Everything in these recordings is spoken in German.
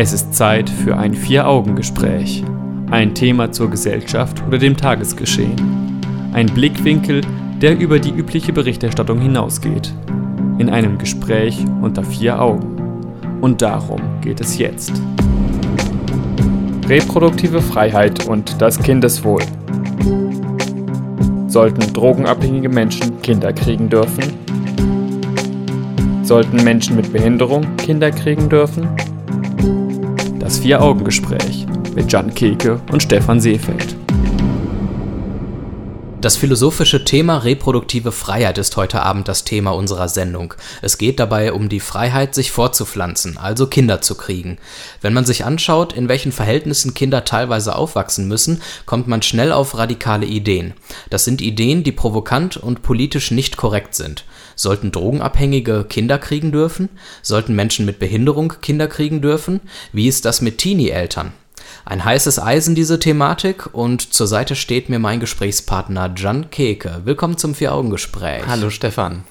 Es ist Zeit für ein Vier-Augen-Gespräch. Ein Thema zur Gesellschaft oder dem Tagesgeschehen. Ein Blickwinkel, der über die übliche Berichterstattung hinausgeht. In einem Gespräch unter vier Augen. Und darum geht es jetzt. Reproduktive Freiheit und das Kindeswohl. Sollten drogenabhängige Menschen Kinder kriegen dürfen? Sollten Menschen mit Behinderung Kinder kriegen dürfen? Das Vier-Augen-Gespräch mit Jan Keke und Stefan Seefeld. Das philosophische Thema reproduktive Freiheit ist heute Abend das Thema unserer Sendung. Es geht dabei um die Freiheit, sich fortzupflanzen, also Kinder zu kriegen. Wenn man sich anschaut, in welchen Verhältnissen Kinder teilweise aufwachsen müssen, kommt man schnell auf radikale Ideen. Das sind Ideen, die provokant und politisch nicht korrekt sind. Sollten Drogenabhängige Kinder kriegen dürfen? Sollten Menschen mit Behinderung Kinder kriegen dürfen? Wie ist das mit Teenie-Eltern? Ein heißes Eisen diese Thematik und zur Seite steht mir mein Gesprächspartner Jan Keke. Willkommen zum Vier-Augen-Gespräch. Hallo Stefan.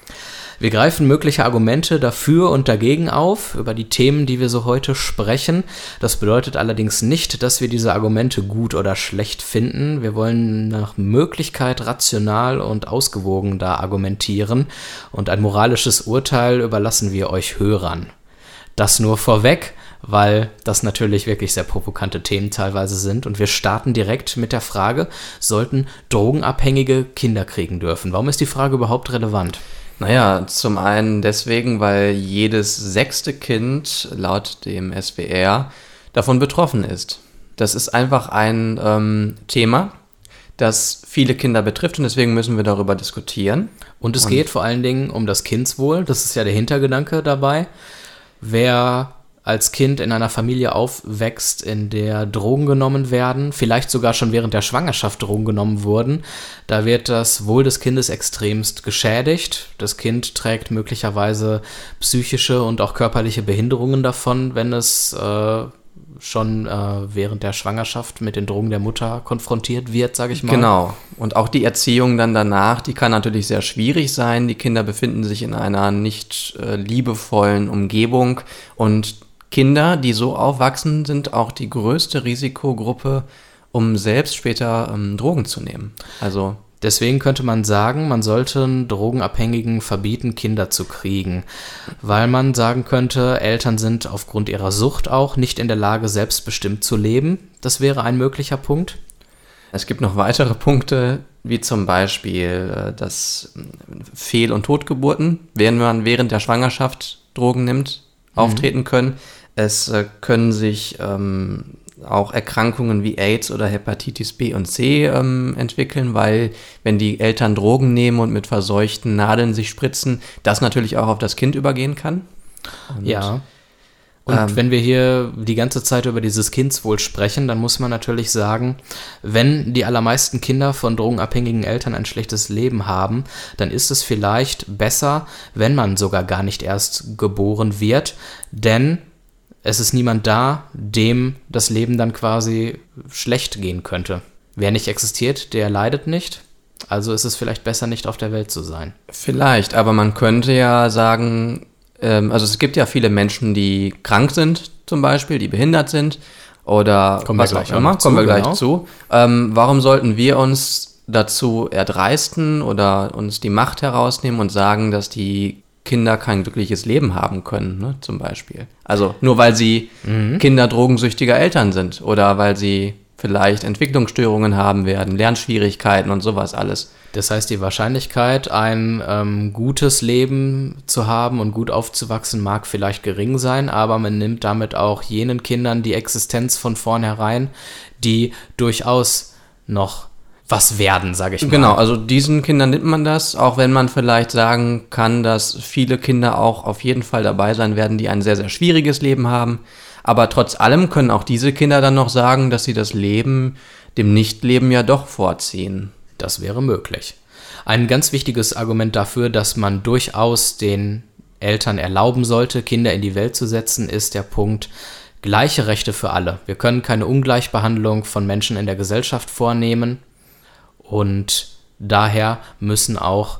Wir greifen mögliche Argumente dafür und dagegen auf, über die Themen, die wir so heute sprechen. Das bedeutet allerdings nicht, dass wir diese Argumente gut oder schlecht finden. Wir wollen nach Möglichkeit rational und ausgewogen da argumentieren und ein moralisches Urteil überlassen wir euch Hörern. Das nur vorweg, weil das natürlich wirklich sehr provokante Themen teilweise sind. Und wir starten direkt mit der Frage, sollten Drogenabhängige Kinder kriegen dürfen? Warum ist die Frage überhaupt relevant? Naja, zum einen deswegen, weil jedes sechste Kind laut dem SWR davon betroffen ist. Das ist einfach ein ähm, Thema, das viele Kinder betrifft und deswegen müssen wir darüber diskutieren. Und es und geht vor allen Dingen um das Kindswohl, das ist ja der Hintergedanke dabei. Wer als Kind in einer Familie aufwächst, in der Drogen genommen werden, vielleicht sogar schon während der Schwangerschaft Drogen genommen wurden, da wird das Wohl des Kindes extremst geschädigt. Das Kind trägt möglicherweise psychische und auch körperliche Behinderungen davon, wenn es äh, schon äh, während der Schwangerschaft mit den Drogen der Mutter konfrontiert wird, sage ich mal. Genau. Und auch die Erziehung dann danach, die kann natürlich sehr schwierig sein. Die Kinder befinden sich in einer nicht äh, liebevollen Umgebung und Kinder, die so aufwachsen, sind auch die größte Risikogruppe, um selbst später ähm, Drogen zu nehmen. Also Deswegen könnte man sagen, man sollte Drogenabhängigen verbieten, Kinder zu kriegen, weil man sagen könnte, Eltern sind aufgrund ihrer Sucht auch nicht in der Lage, selbstbestimmt zu leben. Das wäre ein möglicher Punkt. Es gibt noch weitere Punkte, wie zum Beispiel äh, das Fehl- und Totgeburten, während man während der Schwangerschaft Drogen nimmt, mhm. auftreten können. Es äh, können sich ähm, auch Erkrankungen wie AIDS oder Hepatitis B und C ähm, entwickeln, weil wenn die Eltern Drogen nehmen und mit verseuchten Nadeln sich spritzen, das natürlich auch auf das Kind übergehen kann. Und, ja. Und ähm, wenn wir hier die ganze Zeit über dieses Kindswohl sprechen, dann muss man natürlich sagen, wenn die allermeisten Kinder von drogenabhängigen Eltern ein schlechtes Leben haben, dann ist es vielleicht besser, wenn man sogar gar nicht erst geboren wird, denn es ist niemand da, dem das Leben dann quasi schlecht gehen könnte. Wer nicht existiert, der leidet nicht. Also ist es vielleicht besser, nicht auf der Welt zu sein. Vielleicht, aber man könnte ja sagen, ähm, also es gibt ja viele Menschen, die krank sind, zum Beispiel, die behindert sind oder kommen was wir gleich auch immer. Kommen wir gleich genau. zu. Ähm, warum sollten wir uns dazu erdreisten oder uns die Macht herausnehmen und sagen, dass die Kinder kein glückliches Leben haben können, ne, zum Beispiel. Also nur weil sie mhm. Kinder drogensüchtiger Eltern sind oder weil sie vielleicht Entwicklungsstörungen haben werden, Lernschwierigkeiten und sowas alles. Das heißt, die Wahrscheinlichkeit, ein ähm, gutes Leben zu haben und gut aufzuwachsen, mag vielleicht gering sein, aber man nimmt damit auch jenen Kindern die Existenz von vornherein, die durchaus noch was werden, sage ich mal. Genau, also diesen Kindern nimmt man das, auch wenn man vielleicht sagen kann, dass viele Kinder auch auf jeden Fall dabei sein werden, die ein sehr, sehr schwieriges Leben haben. Aber trotz allem können auch diese Kinder dann noch sagen, dass sie das Leben dem Nichtleben ja doch vorziehen. Das wäre möglich. Ein ganz wichtiges Argument dafür, dass man durchaus den Eltern erlauben sollte, Kinder in die Welt zu setzen, ist der Punkt, gleiche Rechte für alle. Wir können keine Ungleichbehandlung von Menschen in der Gesellschaft vornehmen. Und daher müssen auch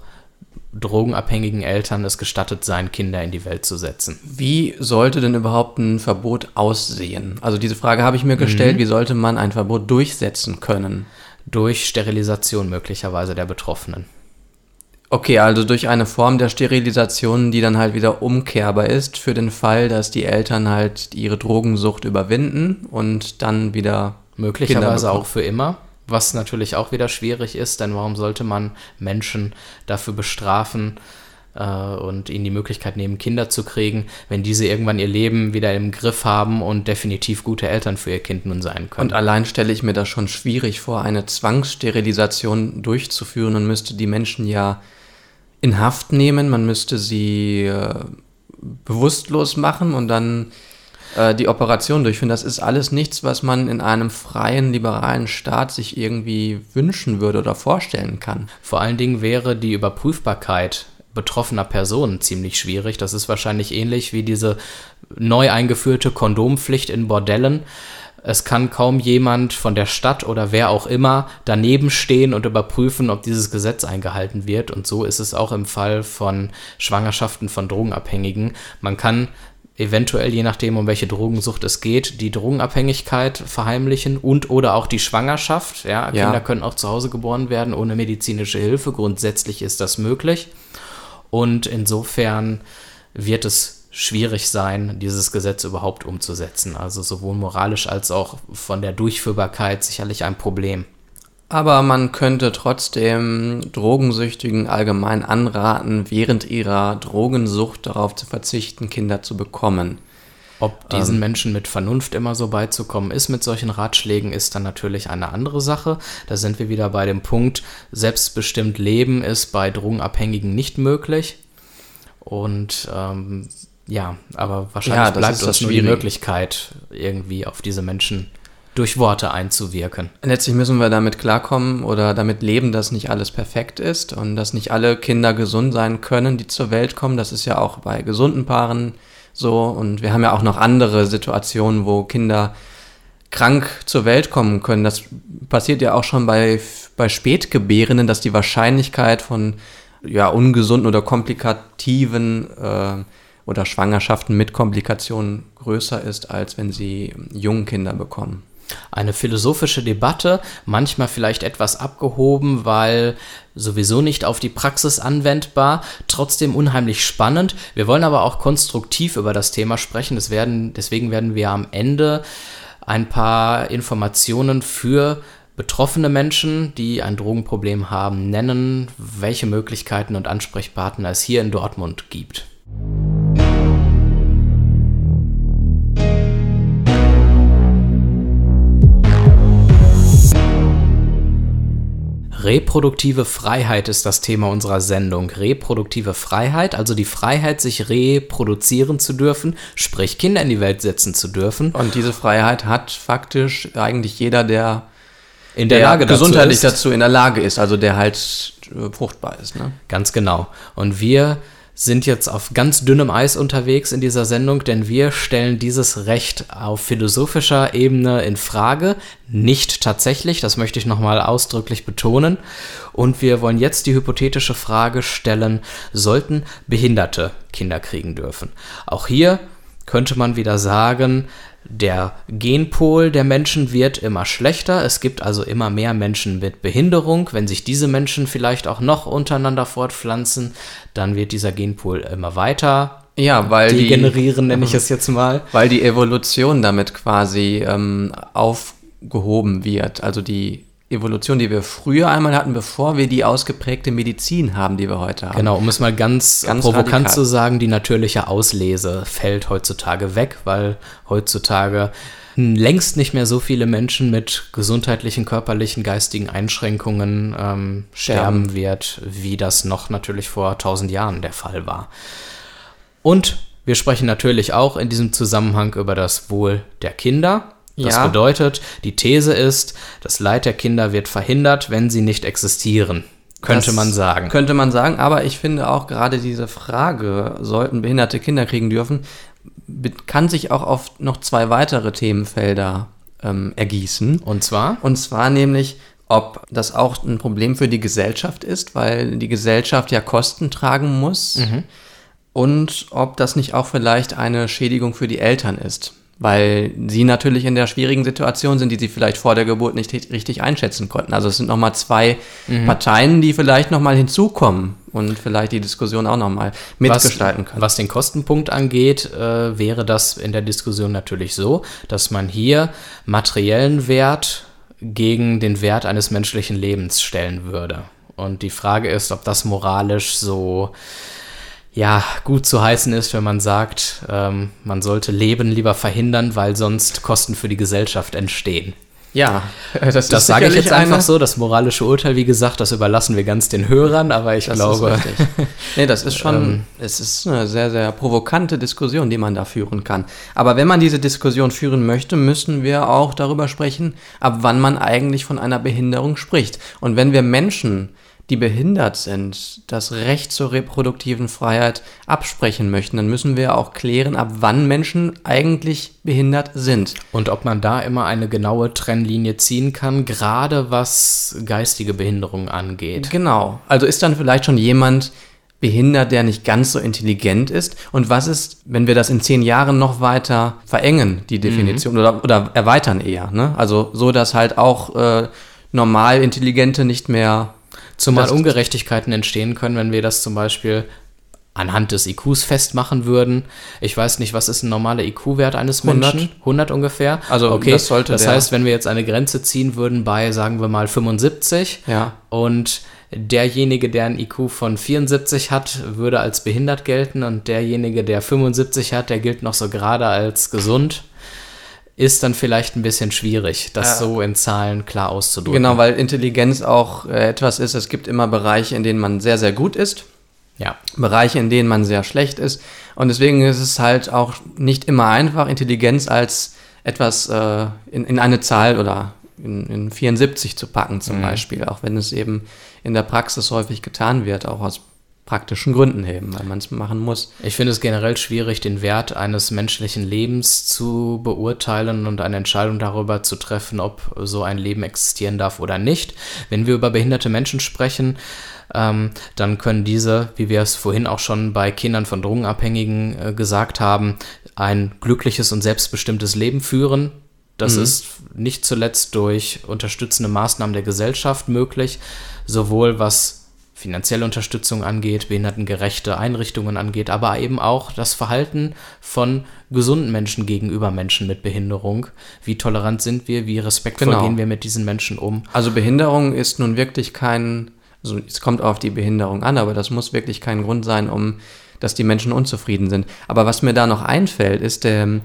drogenabhängigen Eltern es gestattet sein, Kinder in die Welt zu setzen. Wie sollte denn überhaupt ein Verbot aussehen? Also diese Frage habe ich mir gestellt, Mhm. wie sollte man ein Verbot durchsetzen können? Durch Sterilisation möglicherweise der Betroffenen. Okay, also durch eine Form der Sterilisation, die dann halt wieder umkehrbar ist, für den Fall, dass die Eltern halt ihre Drogensucht überwinden und dann wieder Möglicherweise auch für immer. Was natürlich auch wieder schwierig ist, denn warum sollte man Menschen dafür bestrafen äh, und ihnen die Möglichkeit nehmen, Kinder zu kriegen, wenn diese irgendwann ihr Leben wieder im Griff haben und definitiv gute Eltern für ihr Kind nun sein können? Und allein stelle ich mir das schon schwierig vor, eine Zwangssterilisation durchzuführen und müsste die Menschen ja in Haft nehmen, man müsste sie äh, bewusstlos machen und dann äh, die Operation durchführen. Das ist alles nichts, was man in einem freien, liberalen Staat sich irgendwie wünschen würde oder vorstellen kann. Vor allen Dingen wäre die Überprüfbarkeit betroffener Personen ziemlich schwierig. Das ist wahrscheinlich ähnlich wie diese neu eingeführte Kondompflicht in Bordellen. Es kann kaum jemand von der Stadt oder wer auch immer daneben stehen und überprüfen, ob dieses Gesetz eingehalten wird. Und so ist es auch im Fall von Schwangerschaften von Drogenabhängigen. Man kann eventuell, je nachdem, um welche Drogensucht es geht, die Drogenabhängigkeit verheimlichen und oder auch die Schwangerschaft. Ja, Ja. Kinder können auch zu Hause geboren werden ohne medizinische Hilfe. Grundsätzlich ist das möglich. Und insofern wird es schwierig sein, dieses Gesetz überhaupt umzusetzen. Also sowohl moralisch als auch von der Durchführbarkeit sicherlich ein Problem. Aber man könnte trotzdem Drogensüchtigen allgemein anraten, während ihrer Drogensucht darauf zu verzichten, Kinder zu bekommen. Ob diesen Menschen mit Vernunft immer so beizukommen ist mit solchen Ratschlägen, ist dann natürlich eine andere Sache. Da sind wir wieder bei dem Punkt, selbstbestimmt Leben ist bei Drogenabhängigen nicht möglich. Und ähm, ja, aber wahrscheinlich Ja, bleibt uns das nur die. Möglichkeit, irgendwie auf diese Menschen durch Worte einzuwirken. Letztlich müssen wir damit klarkommen oder damit leben, dass nicht alles perfekt ist und dass nicht alle Kinder gesund sein können, die zur Welt kommen. Das ist ja auch bei gesunden Paaren so. Und wir haben ja auch noch andere Situationen, wo Kinder krank zur Welt kommen können. Das passiert ja auch schon bei, bei Spätgebärenden, dass die Wahrscheinlichkeit von ja, ungesunden oder komplikativen äh, oder Schwangerschaften mit Komplikationen größer ist, als wenn sie junge Kinder bekommen. Eine philosophische Debatte, manchmal vielleicht etwas abgehoben, weil sowieso nicht auf die Praxis anwendbar, trotzdem unheimlich spannend. Wir wollen aber auch konstruktiv über das Thema sprechen. Das werden, deswegen werden wir am Ende ein paar Informationen für betroffene Menschen, die ein Drogenproblem haben, nennen, welche Möglichkeiten und Ansprechpartner es hier in Dortmund gibt. Reproduktive Freiheit ist das Thema unserer Sendung. Reproduktive Freiheit, also die Freiheit, sich reproduzieren zu dürfen, sprich Kinder in die Welt setzen zu dürfen. Und diese Freiheit hat faktisch eigentlich jeder, der, In der der Lage dazu gesundheitlich ist. dazu in der Lage ist, also der halt äh, fruchtbar ist. Ne? Ganz genau. Und wir sind jetzt auf ganz dünnem Eis unterwegs in dieser Sendung, denn wir stellen dieses Recht auf philosophischer Ebene in Frage. Nicht tatsächlich, das möchte ich nochmal ausdrücklich betonen. Und wir wollen jetzt die hypothetische Frage stellen, sollten Behinderte Kinder kriegen dürfen? Auch hier könnte man wieder sagen, der Genpol der Menschen wird immer schlechter. Es gibt also immer mehr Menschen mit Behinderung. Wenn sich diese Menschen vielleicht auch noch untereinander fortpflanzen, dann wird dieser Genpol immer weiter Ja, weil die, degenerieren, nenne ich es jetzt mal. weil die Evolution damit quasi ähm, aufgehoben wird. Also die Evolution, die wir früher einmal hatten, bevor wir die ausgeprägte Medizin haben, die wir heute haben. Genau, um es mal ganz, Ganz provokant radikal. zu sagen, die natürliche Auslese fällt heutzutage weg, weil heutzutage längst nicht mehr so viele Menschen mit gesundheitlichen, körperlichen, geistigen Einschränkungen ähm, sterben Sterben. wird, wie das noch natürlich vor 1000 Jahren der Fall war. Und wir sprechen natürlich auch in diesem Zusammenhang über das Wohl der Kinder. Das Ja. bedeutet, die These ist, das Leid der Kinder wird verhindert, wenn sie nicht existieren. Könnte Das man sagen. Könnte man sagen, aber ich finde auch gerade diese Frage, sollten behinderte Kinder kriegen dürfen, kann sich auch auf noch zwei weitere Themenfelder ähm, ergießen. Und zwar? Und zwar nämlich, ob das auch ein Problem für die Gesellschaft ist, weil die Gesellschaft ja Kosten tragen muss. Und ob das nicht auch vielleicht eine Schädigung für die Eltern ist, weil sie natürlich in der schwierigen Situation sind, die sie vielleicht vor der Geburt nicht richtig einschätzen konnten. Also es sind nochmal zwei Parteien, die vielleicht nochmal hinzukommen und vielleicht die Diskussion auch nochmal mitgestalten können. Was den Kostenpunkt angeht, äh, wäre das in der Diskussion natürlich so, dass man hier materiellen Wert gegen den Wert eines menschlichen Lebens stellen würde. Und die Frage ist, ob das moralisch so ja, gut zu heißen ist, wenn man sagt, ähm, man sollte Leben lieber verhindern, weil sonst Kosten für die Gesellschaft entstehen. Ja, das, das sage ich jetzt einfach so. Das moralische Urteil, wie gesagt, das überlassen wir ganz den Hörern, aber ich Das glaube. Nee, das ist schon, Ähm. es ist eine sehr, sehr provokante Diskussion, die man da führen kann. Aber wenn man diese Diskussion führen möchte, müssen wir auch darüber sprechen, ab wann man eigentlich von einer Behinderung spricht. Und wenn wir Menschen, die behindert sind, das Recht zur reproduktiven Freiheit absprechen möchten, dann müssen wir auch klären, ab wann Menschen eigentlich behindert sind. und ob man da immer eine genaue Trennlinie ziehen kann, gerade was geistige Behinderung angeht. Genau. Also ist dann vielleicht schon jemand behindert, der nicht ganz so intelligent ist? Und was ist, wenn wir das in zehn Jahren noch weiter verengen, die Definition, oder, oder erweitern eher? Ne? Also so, dass halt auch äh, normal Intelligente nicht mehr. Zumal Das- Ungerechtigkeiten entstehen können, wenn wir das zum Beispiel anhand des IQs festmachen würden. Ich weiß nicht, was ist ein normaler IQ-Wert eines 100. Menschen? 100 ungefähr? Also, okay, das sollte das heißt, wenn wir jetzt eine Grenze ziehen würden bei, sagen wir mal, 75 Ja. und derjenige, der ein IQ von 74 hat, würde als behindert gelten und derjenige, der 75 hat, der gilt noch so gerade als gesund, ist dann vielleicht ein bisschen schwierig, das Ja. so in Zahlen klar auszudrücken. Genau, weil Intelligenz auch äh, etwas ist. Es gibt immer Bereiche, in denen man sehr, sehr gut ist. Ja. Bereiche, in denen man sehr schlecht ist. Und deswegen ist es halt auch nicht immer einfach, Intelligenz als etwas äh, in, in eine Zahl oder in, in 74 zu packen zum Beispiel, auch wenn es eben in der Praxis häufig getan wird, auch aus praktischen Gründen eben, weil man es machen muss. Ich finde es generell schwierig, den Wert eines menschlichen Lebens zu beurteilen und eine Entscheidung darüber zu treffen, ob so ein Leben existieren darf oder nicht. Wenn wir über behinderte Menschen sprechen, ähm, dann können diese, wie wir es vorhin auch schon bei Kindern von Drogenabhängigen äh, gesagt haben, ein glückliches und selbstbestimmtes Leben führen. Das ist nicht zuletzt durch unterstützende Maßnahmen der Gesellschaft möglich, sowohl was finanzielle Unterstützung angeht, behindertengerechte Einrichtungen angeht, aber eben auch das Verhalten von gesunden Menschen gegenüber Menschen mit Behinderung. Wie tolerant sind wir, wie respektvoll Genau. gehen wir mit diesen Menschen um? Also Behinderung ist nun wirklich kein, also es kommt auf die Behinderung an, aber das muss wirklich kein Grund sein, um dass die Menschen unzufrieden sind. Aber was mir da noch einfällt, ist der,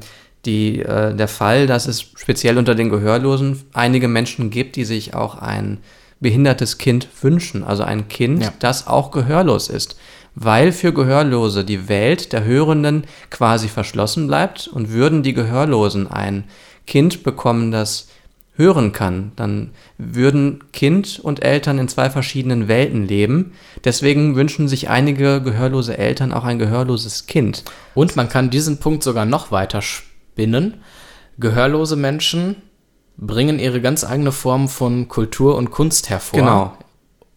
die, äh, der Fall, dass es speziell unter den Gehörlosen einige Menschen gibt, die sich auch ein behindertes Kind wünschen. Also ein Kind, Ja. das auch gehörlos ist. Weil für Gehörlose die Welt der Hörenden quasi verschlossen bleibt und würden die Gehörlosen ein Kind bekommen, das hören kann, dann würden Kind und Eltern in zwei verschiedenen Welten leben. Deswegen wünschen sich einige gehörlose Eltern auch ein gehörloses Kind. Und man kann diesen Punkt sogar noch weiter spinnen. Gehörlose Menschen bringen ihre ganz eigene Form von Kultur und Kunst hervor. Genau.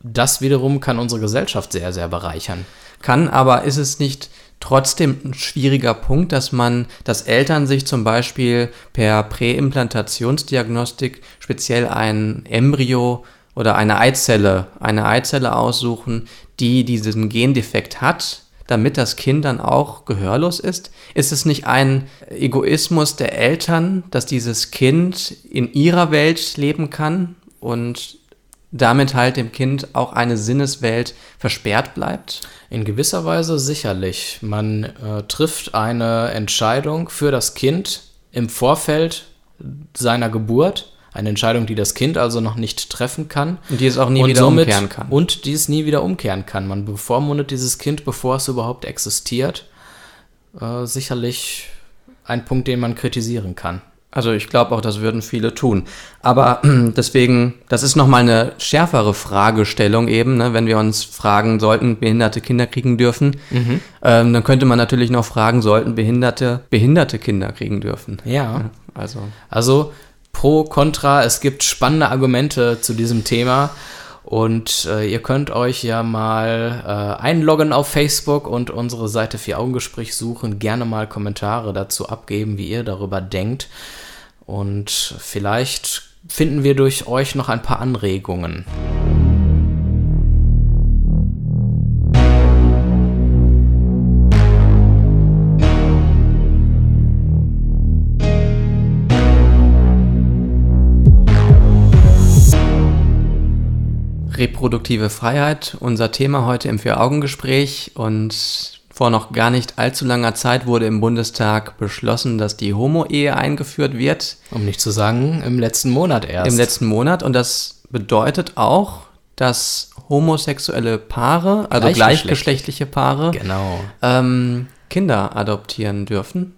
Das wiederum kann unsere Gesellschaft sehr, sehr bereichern. Kann, aber ist es nicht trotzdem ein schwieriger Punkt, dass man, dass Eltern sich zum Beispiel per Präimplantationsdiagnostik speziell ein Embryo oder eine Eizelle, eine Eizelle aussuchen, die diesen Gendefekt hat, damit das Kind dann auch gehörlos ist? Ist es nicht ein Egoismus der Eltern, dass dieses Kind in ihrer Welt leben kann und damit halt dem Kind auch eine Sinneswelt versperrt bleibt? In gewisser Weise sicherlich. Man äh, trifft eine Entscheidung für das Kind im Vorfeld seiner Geburt. Eine Entscheidung, die das Kind also noch nicht treffen kann. Und die es auch nie wieder somit, umkehren kann. Und die es nie wieder umkehren kann. Man bevormundet dieses Kind, bevor es überhaupt existiert. Äh, sicherlich ein Punkt, den man kritisieren kann. Also ich glaube auch, das würden viele tun. Aber deswegen, das ist nochmal eine schärfere Fragestellung eben, ne? wenn wir uns fragen, sollten behinderte Kinder kriegen dürfen, Mhm. ähm, dann könnte man natürlich noch fragen, sollten behinderte behinderte Kinder kriegen dürfen. Ja. Also Also pro, contra. Es gibt spannende Argumente zu diesem Thema. Und äh, ihr könnt euch ja mal äh, einloggen auf Facebook und unsere Seite Vier Augengespräch suchen. Gerne mal Kommentare dazu abgeben, wie ihr darüber denkt. Und vielleicht finden wir durch euch noch ein paar Anregungen. Reproduktive Freiheit, unser Thema heute im Vier-Augen-Gespräch. Und vor noch gar nicht allzu langer Zeit wurde im Bundestag beschlossen, dass die Homo-Ehe eingeführt wird. Um nicht zu sagen, im letzten Monat erst. Im letzten Monat. Und das bedeutet auch, dass homosexuelle Paare, also gleichgeschlechtliche Paare, genau. ähm, Kinder adoptieren dürfen.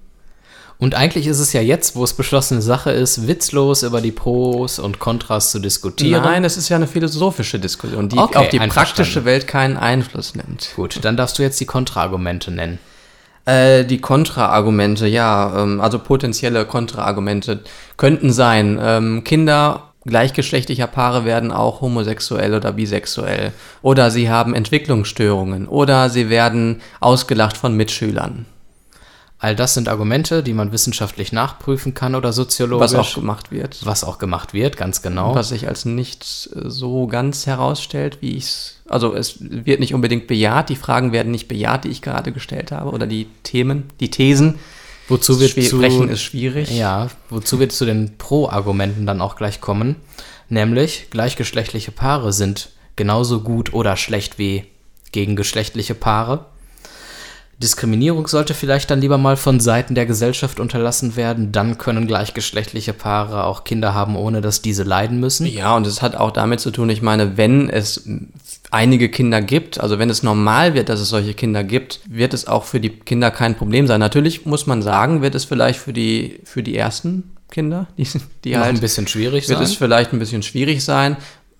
Und eigentlich ist es ja jetzt, wo es beschlossene Sache ist, witzlos über die Pros und Kontras zu diskutieren. Nein, es ist ja eine philosophische Diskussion, die okay, auf die praktische Welt keinen Einfluss nimmt. Gut, dann darfst du jetzt die Kontraargumente nennen. Äh, die Kontraargumente, ja, ähm, also potenzielle Kontraargumente könnten sein, ähm, Kinder gleichgeschlechtlicher Paare werden auch homosexuell oder bisexuell. Oder sie haben Entwicklungsstörungen. Oder sie werden ausgelacht von Mitschülern. All das sind Argumente, die man wissenschaftlich nachprüfen kann oder soziologisch. Was auch gemacht wird. Was auch gemacht wird, ganz genau. Was sich als nicht so ganz herausstellt, wie ich es. Also es wird nicht unbedingt bejaht, die Fragen werden nicht bejaht, die ich gerade gestellt habe, oder die Themen, die Thesen. Wozu wird zu, sprechen ist schwierig. Ja, wozu wir zu den Pro-Argumenten dann auch gleich kommen. Nämlich, gleichgeschlechtliche Paare sind genauso gut oder schlecht wie gegengeschlechtliche Paare. Diskriminierung sollte vielleicht dann lieber mal von Seiten der Gesellschaft unterlassen werden. Dann können gleichgeschlechtliche Paare auch Kinder haben, ohne dass diese leiden müssen. Ja, und es hat auch damit zu tun, ich meine, wenn es einige Kinder gibt, also wenn es normal wird, dass es solche Kinder gibt, wird es auch für die Kinder kein Problem sein. Natürlich muss man sagen, wird es vielleicht für die, für die ersten Kinder, die, die halt ein bisschen schwierig wird sein. es vielleicht ein bisschen schwierig sein.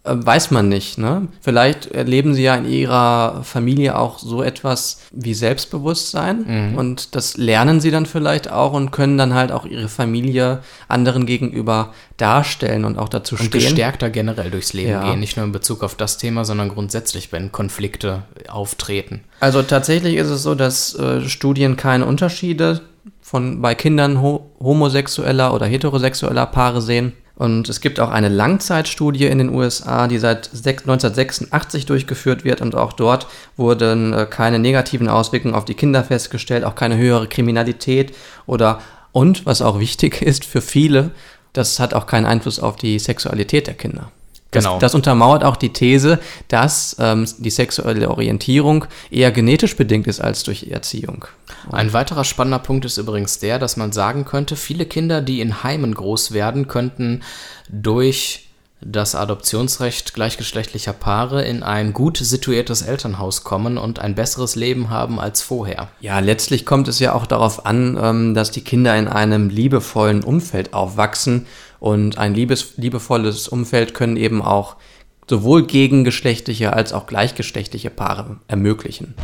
Äh, weiß man nicht. Ne? Vielleicht erleben sie ja in ihrer Familie auch so etwas wie Selbstbewusstsein mhm. und das lernen sie dann vielleicht auch und können dann halt auch ihre Familie anderen gegenüber darstellen und auch dazu und stehen. gestärkter generell durchs Leben ja. gehen, nicht nur in Bezug auf das Thema, sondern grundsätzlich, wenn Konflikte auftreten. Also tatsächlich ist es so, dass äh, Studien keine Unterschiede von bei Kindern ho homosexueller oder heterosexueller Paare sehen. Und es gibt auch eine Langzeitstudie in den USA, die seit 1986 durchgeführt wird und auch dort wurden äh, keine negativen Auswirkungen auf die Kinder festgestellt, auch keine höhere Kriminalität oder und was auch wichtig ist für viele, das hat auch keinen Einfluss auf die Sexualität der Kinder. Das, genau. das untermauert auch die These, dass ähm, die sexuelle Orientierung eher genetisch bedingt ist als durch Erziehung. Ein weiterer spannender Punkt ist übrigens der, dass man sagen könnte, viele Kinder, die in Heimen groß werden, könnten durch das Adoptionsrecht gleichgeschlechtlicher Paare in ein gut situiertes Elternhaus kommen und ein besseres Leben haben als vorher. Ja, letztlich kommt es ja auch darauf an, ähm, dass die Kinder in einem liebevollen Umfeld aufwachsen und ein liebes, liebevolles Umfeld können eben auch sowohl gegengeschlechtliche als auch gleichgeschlechtliche Paare ermöglichen.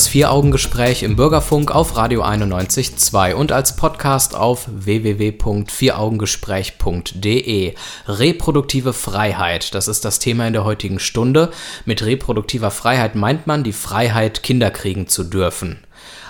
Das Vier-Augen-Gespräch im Bürgerfunk auf Radio 91.2 und als Podcast auf www.vieraugengespräch.de. Reproduktive Freiheit, das ist das Thema in der heutigen Stunde. Mit reproduktiver Freiheit meint man die Freiheit, Kinder kriegen zu dürfen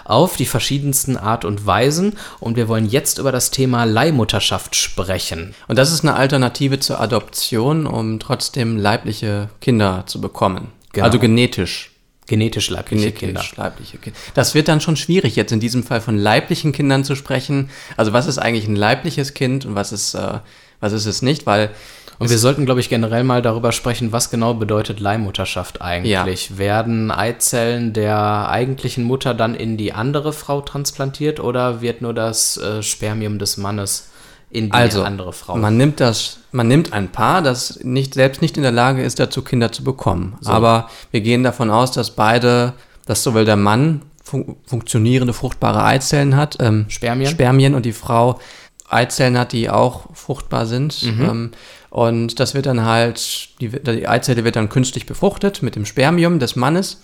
auf die verschiedensten Art und Weisen und wir wollen jetzt über das Thema Leihmutterschaft sprechen. Und das ist eine Alternative zur Adoption, um trotzdem leibliche Kinder zu bekommen. Genau. Also genetisch Genetisch leibliche Genetisch Kinder. leibliche Kinder. Das wird dann schon schwierig, jetzt in diesem Fall von leiblichen Kindern zu sprechen. Also was ist eigentlich ein leibliches Kind und was ist, äh, was ist es nicht? Weil Und wir sollten, glaube ich, generell mal darüber sprechen, was genau bedeutet Leihmutterschaft eigentlich. Werden Eizellen der eigentlichen Mutter dann in die andere Frau transplantiert oder wird nur das äh, Spermium des Mannes in die Also, andere Frau? man nimmt das, man nimmt ein Paar, das nicht, selbst nicht in der Lage ist, dazu Kinder zu bekommen. Aber wir gehen davon aus, dass beide, dass sowohl der Mann fun funktionierende fruchtbare Eizellen hat, ähm, Spermien? Spermien und die Frau Eizellen hat, die auch fruchtbar sind. Mhm. Ähm, und das wird dann halt, die, die Eizelle wird dann künstlich befruchtet mit dem Spermium des Mannes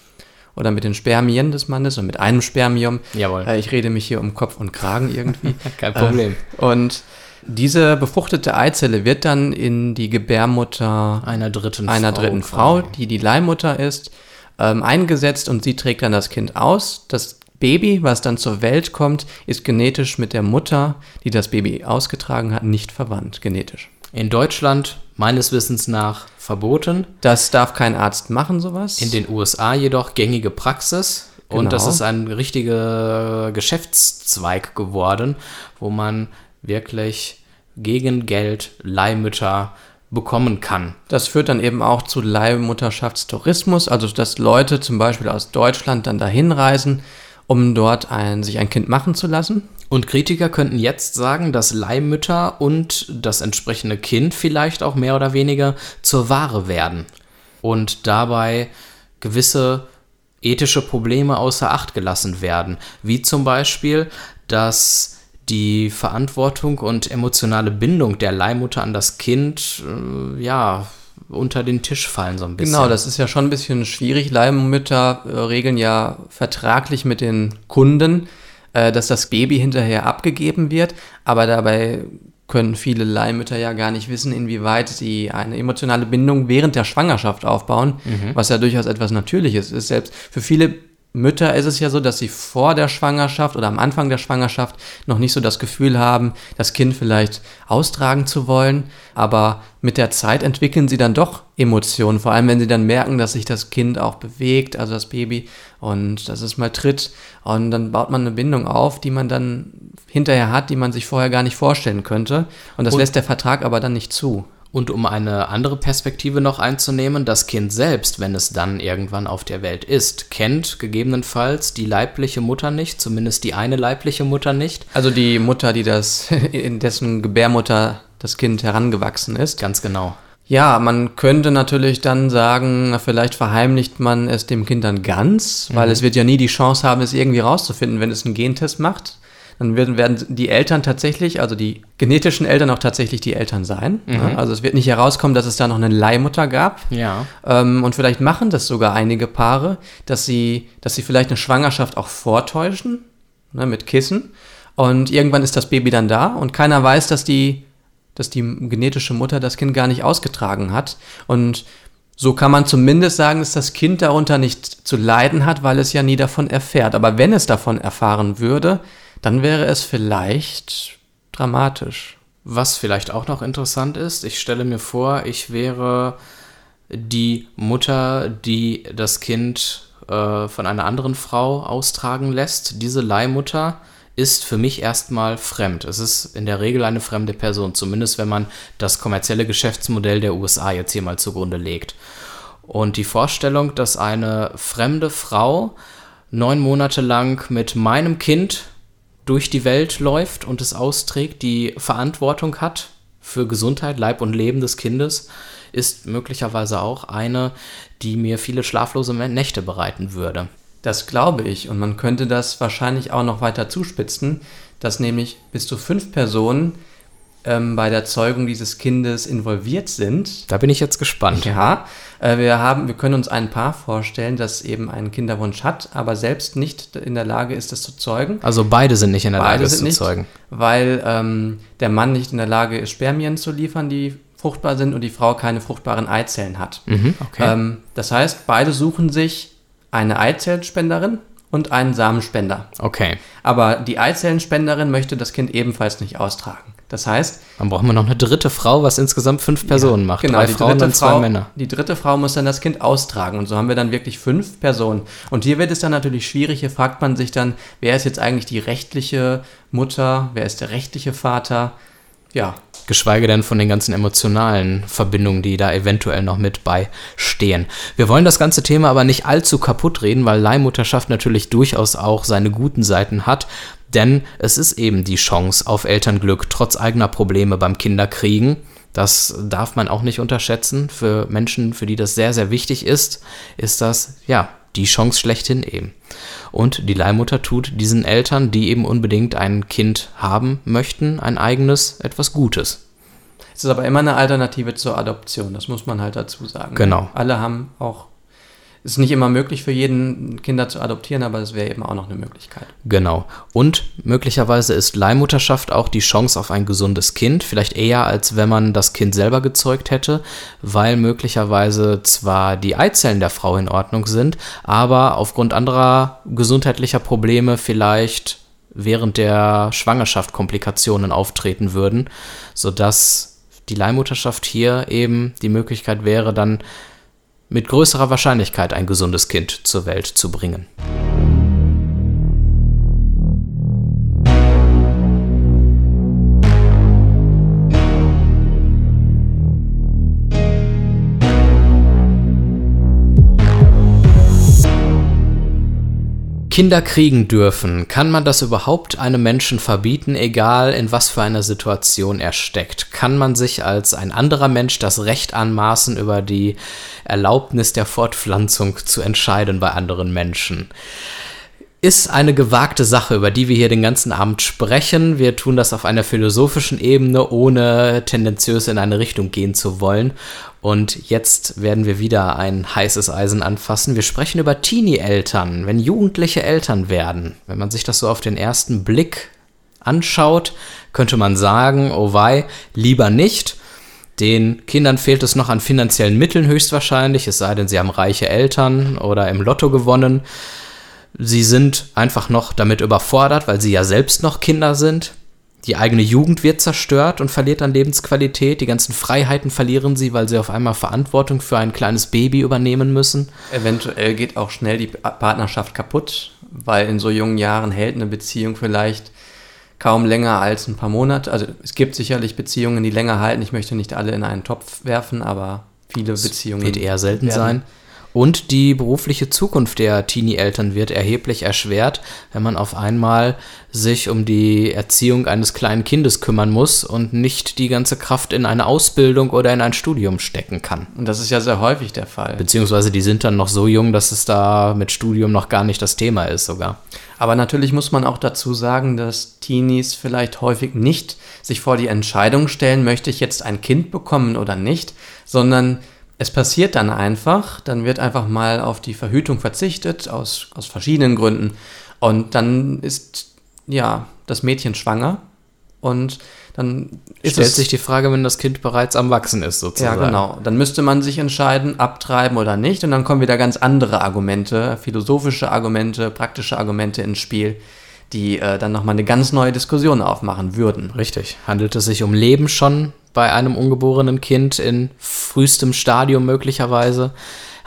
oder mit den Spermien des Mannes und mit einem Spermium. Jawohl. Äh, ich rede mich hier um Kopf und Kragen irgendwie. Kein Problem. Äh, und diese befruchtete Eizelle wird dann in die Gebärmutter Einer dritten einer Frau dritten. Frau, die die Leihmutter ist, ähm, eingesetzt und sie trägt dann das Kind aus. Das Baby, was dann zur Welt kommt, ist genetisch mit der Mutter, die das Baby ausgetragen hat, nicht verwandt, genetisch. In Deutschland meines Wissens nach verboten. Das darf kein Arzt machen, sowas. In den USA jedoch gängige Praxis. Und Genau. das ist ein richtiger Geschäftszweig geworden, wo man wirklich gegen Geld Leihmütter bekommen kann. Das führt dann eben auch zu Leihmutterschaftstourismus, also dass Leute zum Beispiel aus Deutschland dann dahin reisen, um dort ein, sich ein Kind machen zu lassen. Und Kritiker könnten jetzt sagen, dass Leihmütter und das entsprechende Kind vielleicht auch mehr oder weniger zur Ware werden und dabei gewisse ethische Probleme außer Acht gelassen werden, wie zum Beispiel, dass die Verantwortung und emotionale Bindung der Leihmutter an das Kind äh, ja unter den Tisch fallen so ein bisschen. Genau, das ist ja schon ein bisschen schwierig. Leihmütter äh, regeln ja vertraglich mit den Kunden, äh, dass das Baby hinterher abgegeben wird, aber dabei können viele Leihmütter ja gar nicht wissen, inwieweit sie eine emotionale Bindung während der Schwangerschaft aufbauen, was ja durchaus etwas Natürliches ist. Selbst für viele Mütter ist es ja so, dass sie vor der Schwangerschaft oder am Anfang der Schwangerschaft noch nicht so das Gefühl haben, das Kind vielleicht austragen zu wollen. Aber mit der Zeit entwickeln sie dann doch Emotionen, vor allem wenn sie dann merken, dass sich das Kind auch bewegt, also das Baby, und dass es mal tritt. Und dann baut man eine Bindung auf, die man dann hinterher hat, die man sich vorher gar nicht vorstellen könnte. Und das Und- lässt der Vertrag aber dann nicht zu. Und um eine andere Perspektive noch einzunehmen, das Kind selbst, wenn es dann irgendwann auf der Welt ist, kennt gegebenenfalls die leibliche Mutter nicht, zumindest die eine leibliche Mutter nicht. Also die Mutter, die das, in dessen Gebärmutter das Kind herangewachsen ist. Ganz genau. Ja, man könnte natürlich dann sagen, vielleicht verheimlicht man es dem Kind dann ganz, weil es wird ja nie die Chance haben, es irgendwie rauszufinden, wenn es einen Gentest macht. Dann werden, werden die Eltern tatsächlich, also die genetischen Eltern auch tatsächlich die Eltern sein. Ja, also es wird nicht herauskommen, dass es da noch eine Leihmutter gab. Ja. Ähm, und vielleicht machen das sogar einige Paare, dass sie, dass sie vielleicht eine Schwangerschaft auch vortäuschen, ne, mit Kissen. Und irgendwann ist das Baby dann da und keiner weiß, dass die, dass die genetische Mutter das Kind gar nicht ausgetragen hat. Und so kann man zumindest sagen, dass das Kind darunter nicht zu leiden hat, weil es ja nie davon erfährt. Aber wenn es davon erfahren würde, dann wäre es vielleicht dramatisch. Was vielleicht auch noch interessant ist, ich stelle mir vor, ich wäre die Mutter, die das Kind äh, von einer anderen Frau austragen lässt. Diese Leihmutter ist für mich erstmal fremd. Es ist in der Regel eine fremde Person, zumindest wenn man das kommerzielle Geschäftsmodell der USA jetzt hier mal zugrunde legt. Und die Vorstellung, dass eine fremde Frau neun Monate lang mit meinem Kind durch die Welt läuft und es austrägt, die Verantwortung hat für Gesundheit, Leib und Leben des Kindes, ist möglicherweise auch eine, die mir viele schlaflose Nächte bereiten würde. Das glaube ich. Und man könnte das wahrscheinlich auch noch weiter zuspitzen, dass nämlich bis zu fünf Personen ähm, bei der Zeugung dieses Kindes involviert sind. Da bin ich jetzt gespannt. Ja, äh, wir, haben, wir können uns ein Paar vorstellen, das eben einen Kinderwunsch hat, aber selbst nicht in der Lage ist, das zu zeugen. Also beide sind nicht in der Lage, Beide es sind zu nicht, zeugen. weil ähm, der Mann nicht in der Lage ist, Spermien zu liefern, die fruchtbar sind und die Frau keine fruchtbaren Eizellen hat. Mhm, okay. Ähm, das heißt, beide suchen sich eine Eizellenspenderin und einen Samenspender. okay. Aber die Eizellenspenderin möchte das Kind ebenfalls nicht austragen. Das heißt, Dann brauchen wir noch eine dritte Frau, was insgesamt fünf Personen macht. genau, Drei die Frauen dritte, und zwei Frau, Männer. die dritte Frau muss dann das Kind austragen. Und so haben wir dann wirklich fünf Personen. Und hier wird es dann natürlich schwierig. Hier fragt man sich dann, wer ist jetzt eigentlich die rechtliche Mutter? Wer ist der rechtliche Vater? Ja, geschweige denn von den ganzen emotionalen Verbindungen, die da eventuell noch mit beistehen. Wir wollen das ganze Thema aber nicht allzu kaputt reden, weil Leihmutterschaft natürlich durchaus auch seine guten Seiten hat, denn es ist eben die Chance auf Elternglück trotz eigener Probleme beim Kinderkriegen. Das darf man auch nicht unterschätzen. Für Menschen, für die das sehr, sehr wichtig ist, ist das, ja, die Chance schlechthin eben. Und die Leihmutter tut diesen Eltern, die eben unbedingt ein Kind haben möchten, ein eigenes, etwas Gutes. Es ist aber immer eine Alternative zur Adoption, das muss man halt dazu sagen. Genau. Alle haben auch ist nicht immer möglich für jeden, Kinder zu adoptieren, aber es wäre eben auch noch eine Möglichkeit. Genau. Und möglicherweise ist Leihmutterschaft auch die Chance auf ein gesundes Kind, vielleicht eher als wenn man das Kind selber gezeugt hätte, weil möglicherweise zwar die Eizellen der Frau in Ordnung sind, aber aufgrund anderer gesundheitlicher Probleme vielleicht während der Schwangerschaft Komplikationen auftreten würden, sodass die Leihmutterschaft hier eben die Möglichkeit wäre, dann mit größerer Wahrscheinlichkeit ein gesundes Kind zur Welt zu bringen. Kinder kriegen dürfen, kann man das überhaupt einem Menschen verbieten, egal in was für einer Situation er steckt? Kann man sich als ein anderer Mensch das Recht anmaßen, über die Erlaubnis der Fortpflanzung zu entscheiden bei anderen Menschen? Ist eine gewagte Sache, über die wir hier den ganzen Abend sprechen. Wir tun das auf einer philosophischen Ebene, ohne tendenziös in eine Richtung gehen zu wollen. Und jetzt werden wir wieder ein heißes Eisen anfassen. Wir sprechen über Teenie-Eltern, wenn Jugendliche Eltern werden. Wenn man sich das so auf den ersten Blick anschaut, könnte man sagen, oh wei, lieber nicht. Den Kindern fehlt es noch an finanziellen Mitteln höchstwahrscheinlich, es sei denn, sie haben reiche Eltern oder im Lotto gewonnen. Sie sind einfach noch damit überfordert, weil sie ja selbst noch Kinder sind. Die eigene Jugend wird zerstört und verliert an Lebensqualität. Die ganzen Freiheiten verlieren sie, weil sie auf einmal Verantwortung für ein kleines Baby übernehmen müssen. Eventuell geht auch schnell die Partnerschaft kaputt, weil in so jungen Jahren hält eine Beziehung vielleicht kaum länger als ein paar Monate. Also es gibt sicherlich Beziehungen, die länger halten. Ich möchte nicht alle in einen Topf werfen, aber viele das Beziehungen. Wird eher selten sein. Und die berufliche Zukunft der Teenie-Eltern wird erheblich erschwert, wenn man auf einmal sich um die Erziehung eines kleinen Kindes kümmern muss und nicht die ganze Kraft in eine Ausbildung oder in ein Studium stecken kann. Und das ist ja sehr häufig der Fall. Beziehungsweise die sind dann noch so jung, dass es da mit Studium noch gar nicht das Thema ist sogar. Aber natürlich muss man auch dazu sagen, dass Teenies vielleicht häufig nicht sich vor die Entscheidung stellen, möchte ich jetzt ein Kind bekommen oder nicht, sondern es passiert dann einfach, dann wird einfach mal auf die Verhütung verzichtet, aus, aus verschiedenen Gründen. Und dann ist ja das Mädchen schwanger und dann stellt sich die Frage, wenn das Kind bereits am Wachsen ist, sozusagen. Ja, genau. Dann müsste man sich entscheiden, abtreiben oder nicht. Und dann kommen wieder ganz andere Argumente, philosophische Argumente, praktische Argumente ins Spiel, die äh, dann nochmal eine ganz neue Diskussion aufmachen würden. Richtig. Handelt es sich um Leben schon bei einem ungeborenen Kind in frühestem Stadium möglicherweise?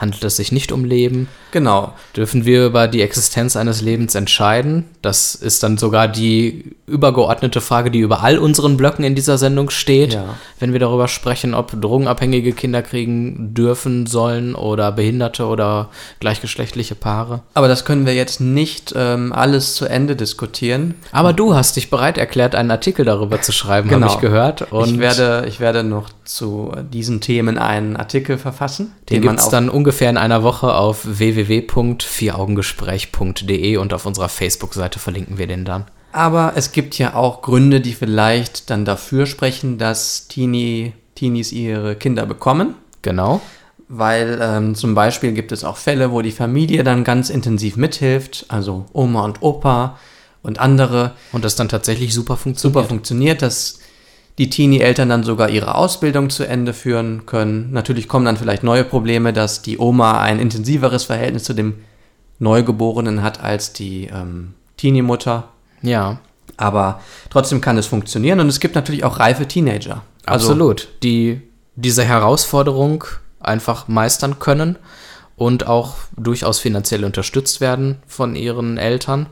Handelt es sich nicht um Leben? Genau. Dürfen wir über die Existenz eines Lebens entscheiden? Das ist dann sogar die übergeordnete Frage, die über all unseren Blöcken in dieser Sendung steht, ja. wenn wir darüber sprechen, ob drogenabhängige Kinder kriegen dürfen, sollen oder Behinderte oder gleichgeschlechtliche Paare. Aber das können wir jetzt nicht ähm, alles zu Ende diskutieren. Aber du hast dich bereit erklärt, einen Artikel darüber zu schreiben, genau. habe ich gehört. Und ich, werde, ich werde noch zu diesen Themen einen Artikel verfassen. Den, den gibt es dann ungefähr in einer Woche auf www.vieraugengespräch.de und auf unserer Facebook-Seite verlinken wir den dann. Aber es gibt ja auch Gründe, die vielleicht dann dafür sprechen, dass Teenie, Teenies ihre Kinder bekommen. Genau. Weil ähm, zum Beispiel gibt es auch Fälle, wo die Familie dann ganz intensiv mithilft, also Oma und Opa und andere. Und das dann tatsächlich super funktioniert. Super funktioniert, dass die Teenie-Eltern dann sogar ihre Ausbildung zu Ende führen können. Natürlich kommen dann vielleicht neue Probleme, dass die Oma ein intensiveres Verhältnis zu dem Neugeborenen hat als die ähm, Teenie-Mutter. Ja. Aber trotzdem kann es funktionieren und es gibt natürlich auch reife Teenager. Also, Absolut, die diese Herausforderung einfach meistern können und auch durchaus finanziell unterstützt werden von ihren Eltern.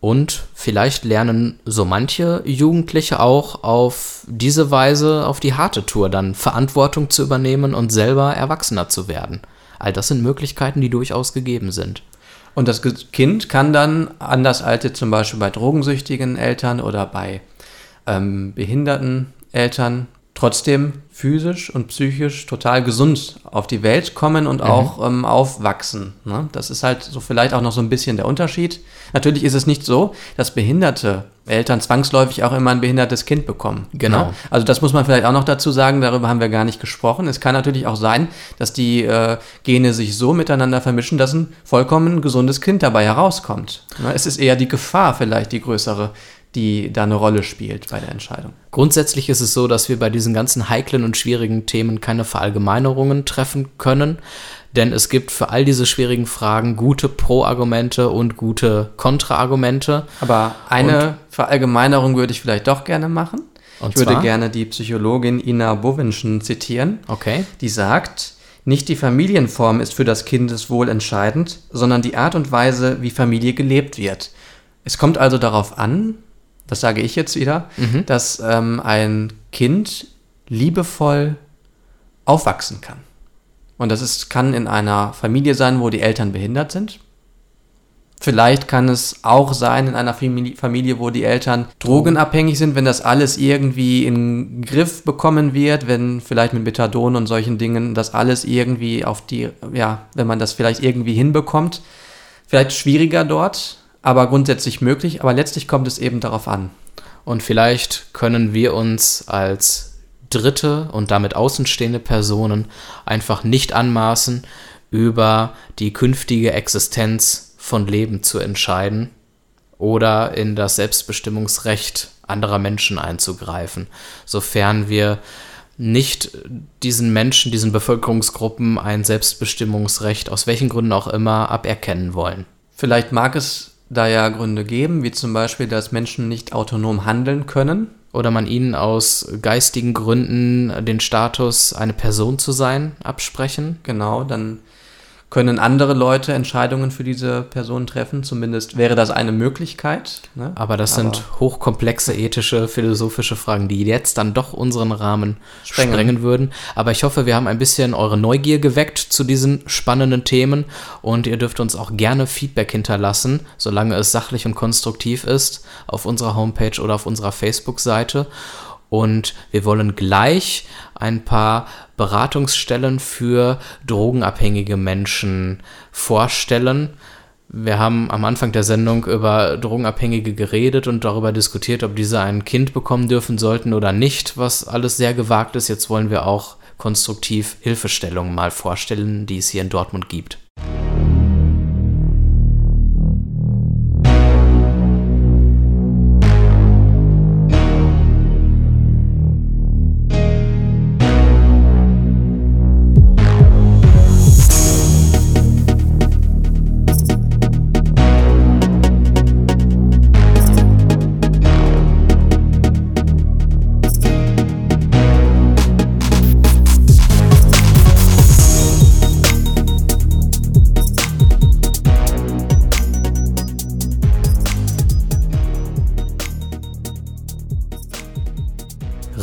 Und vielleicht lernen so manche Jugendliche auch auf diese Weise auf die harte Tour dann Verantwortung zu übernehmen und selber Erwachsener zu werden. All das sind Möglichkeiten, die durchaus gegeben sind. Und das Kind kann dann, anders als jetzt zum Beispiel bei drogensüchtigen Eltern oder bei ähm, behinderten Eltern, trotzdem physisch und psychisch total gesund auf die Welt kommen und mhm. auch ähm, aufwachsen. Ne? Das ist halt so vielleicht auch noch so ein bisschen der Unterschied. Natürlich ist es nicht so, dass behinderte Eltern zwangsläufig auch immer ein behindertes Kind bekommen. Genau. Ne? Also das muss man vielleicht auch noch dazu sagen, darüber haben wir gar nicht gesprochen. Es kann natürlich auch sein, dass die äh, Gene sich so miteinander vermischen, dass ein vollkommen gesundes Kind dabei herauskommt. Ne? Es ist eher die Gefahr vielleicht die größere, die da eine Rolle spielt bei der Entscheidung. Grundsätzlich ist es so, dass wir bei diesen ganzen heiklen und schwierigen Themen keine Verallgemeinerungen treffen können, denn es gibt für all diese schwierigen Fragen gute Pro-Argumente und gute Kontra-Argumente. Aber eine und, Verallgemeinerung würde ich vielleicht doch gerne machen. ich würde zwar? gerne die Psychologin Ina Bowinschen zitieren. Okay. Die sagt, nicht die Familienform ist für das Kindeswohl entscheidend, sondern die Art und Weise, wie Familie gelebt wird. Es kommt also darauf an, das sage ich jetzt wieder, mhm. dass ähm, ein Kind liebevoll aufwachsen kann. Und das ist, kann in einer Familie sein, wo die Eltern behindert sind. Vielleicht kann es auch sein in einer Familie, wo die Eltern drogenabhängig sind, wenn das alles irgendwie in den Griff bekommen wird, wenn vielleicht mit Methadon und solchen Dingen das alles irgendwie auf die, ja, wenn man das vielleicht irgendwie hinbekommt. Vielleicht schwieriger dort, aber grundsätzlich möglich. Aber letztlich kommt es eben darauf an. Und vielleicht können wir uns als dritte und damit außenstehende Personen einfach nicht anmaßen, über die künftige Existenz von Leben zu entscheiden oder in das Selbstbestimmungsrecht anderer Menschen einzugreifen, sofern wir nicht diesen Menschen, diesen Bevölkerungsgruppen ein Selbstbestimmungsrecht aus welchen Gründen auch immer aberkennen wollen. Vielleicht mag es da ja Gründe geben, wie zum Beispiel, dass Menschen nicht autonom handeln können. Oder man ihnen aus geistigen Gründen den Status, eine Person zu sein, absprechen. Genau, dann können andere Leute Entscheidungen für diese Person treffen. Zumindest wäre das eine Möglichkeit. Ne? Aber das Aber sind hochkomplexe ethische, philosophische Fragen, die jetzt dann doch unseren Rahmen sprengen. sprengen. würden. Aber ich hoffe, wir haben ein bisschen eure Neugier geweckt zu diesen spannenden Themen und ihr dürft uns auch gerne Feedback hinterlassen, solange es sachlich und konstruktiv ist, auf unserer Homepage oder auf unserer Facebook-Seite. Und wir wollen gleich ein paar Beratungsstellen für drogenabhängige Menschen vorstellen. Wir haben am Anfang der Sendung über Drogenabhängige geredet und darüber diskutiert, ob diese ein Kind bekommen dürfen sollten oder nicht, was alles sehr gewagt ist. Jetzt wollen wir auch konstruktiv Hilfestellungen mal vorstellen, die es hier in Dortmund gibt.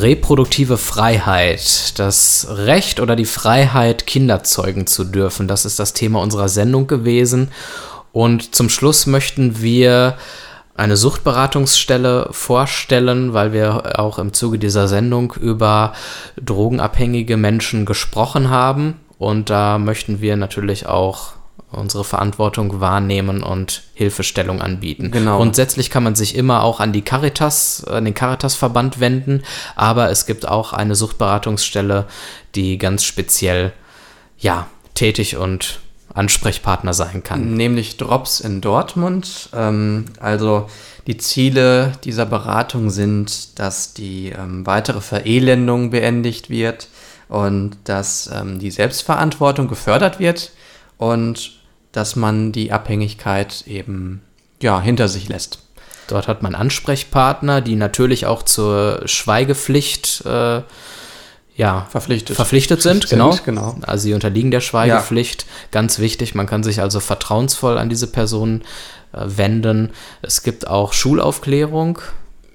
Reproduktive Freiheit, das Recht oder die Freiheit, Kinder zeugen zu dürfen. Das ist das Thema unserer Sendung gewesen. Und zum Schluss möchten wir eine Suchtberatungsstelle vorstellen, weil wir auch im Zuge dieser Sendung über drogenabhängige Menschen gesprochen haben. Und da möchten wir natürlich auch unsere Verantwortung wahrnehmen und Hilfestellung anbieten. Genau. Grundsätzlich kann man sich immer auch an die Caritas, an den Caritas-Verband wenden, aber es gibt auch eine Suchtberatungsstelle, die ganz speziell ja, tätig und Ansprechpartner sein kann. Nämlich Drops in Dortmund. Ähm, also die Ziele dieser Beratung sind, dass die ähm, weitere Verelendung beendigt wird und dass ähm, die Selbstverantwortung gefördert wird und dass man die Abhängigkeit eben ja, hinter sich lässt. Dort hat man Ansprechpartner, die natürlich auch zur Schweigepflicht äh, ja, verpflichtet. verpflichtet sind. Genau. genau. genau. Also sie unterliegen der Schweigepflicht. Ja. Ganz wichtig, man kann sich also vertrauensvoll an diese Personen äh, wenden. Es gibt auch Schulaufklärung.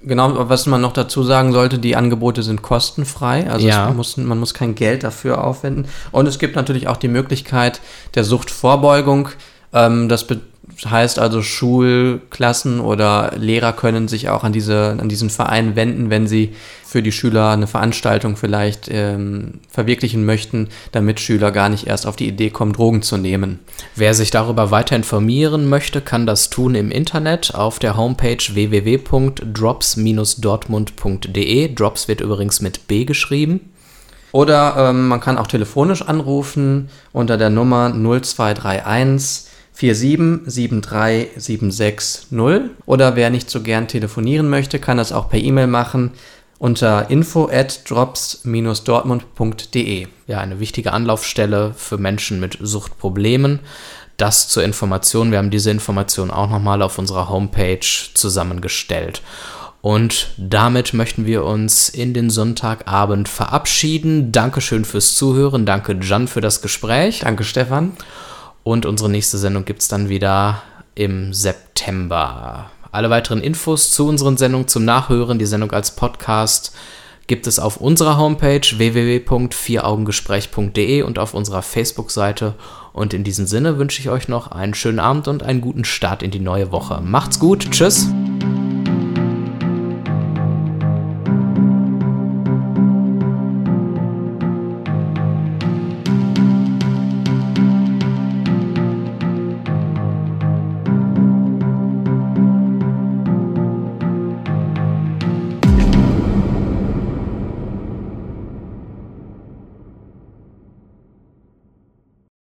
Genau, was man noch dazu sagen sollte, die Angebote sind kostenfrei, also Ja. muss, man muss kein Geld dafür aufwenden. Und es gibt natürlich auch die Möglichkeit der Suchtvorbeugung. Ähm, das be- heißt also, Schulklassen oder Lehrer können sich auch an, diese, an diesen Verein wenden, wenn sie für die Schüler eine Veranstaltung vielleicht ähm, verwirklichen möchten, damit Schüler gar nicht erst auf die Idee kommen, Drogen zu nehmen. Wer sich darüber weiter informieren möchte, kann das tun im Internet auf der Homepage www.drops-dortmund.de. Drops wird übrigens mit B geschrieben. Oder ähm, man kann auch telefonisch anrufen unter der Nummer 0231 4773760. Oder wer nicht so gern telefonieren möchte, kann das auch per E-Mail machen unter info at drops-dortmund.de. Ja, eine wichtige Anlaufstelle für Menschen mit Suchtproblemen. Das zur Information. Wir haben diese Information auch nochmal auf unserer Homepage zusammengestellt. Und damit möchten wir uns in den Sonntagabend verabschieden. Dankeschön fürs Zuhören. Danke, Jan, für das Gespräch. Danke, Stefan. Und unsere nächste Sendung gibt es dann wieder im September. Alle weiteren Infos zu unseren Sendungen zum Nachhören, die Sendung als Podcast, gibt es auf unserer Homepage www.vieraugengespräch.de und auf unserer Facebook-Seite. Und in diesem Sinne wünsche ich euch noch einen schönen Abend und einen guten Start in die neue Woche. Macht's gut, tschüss!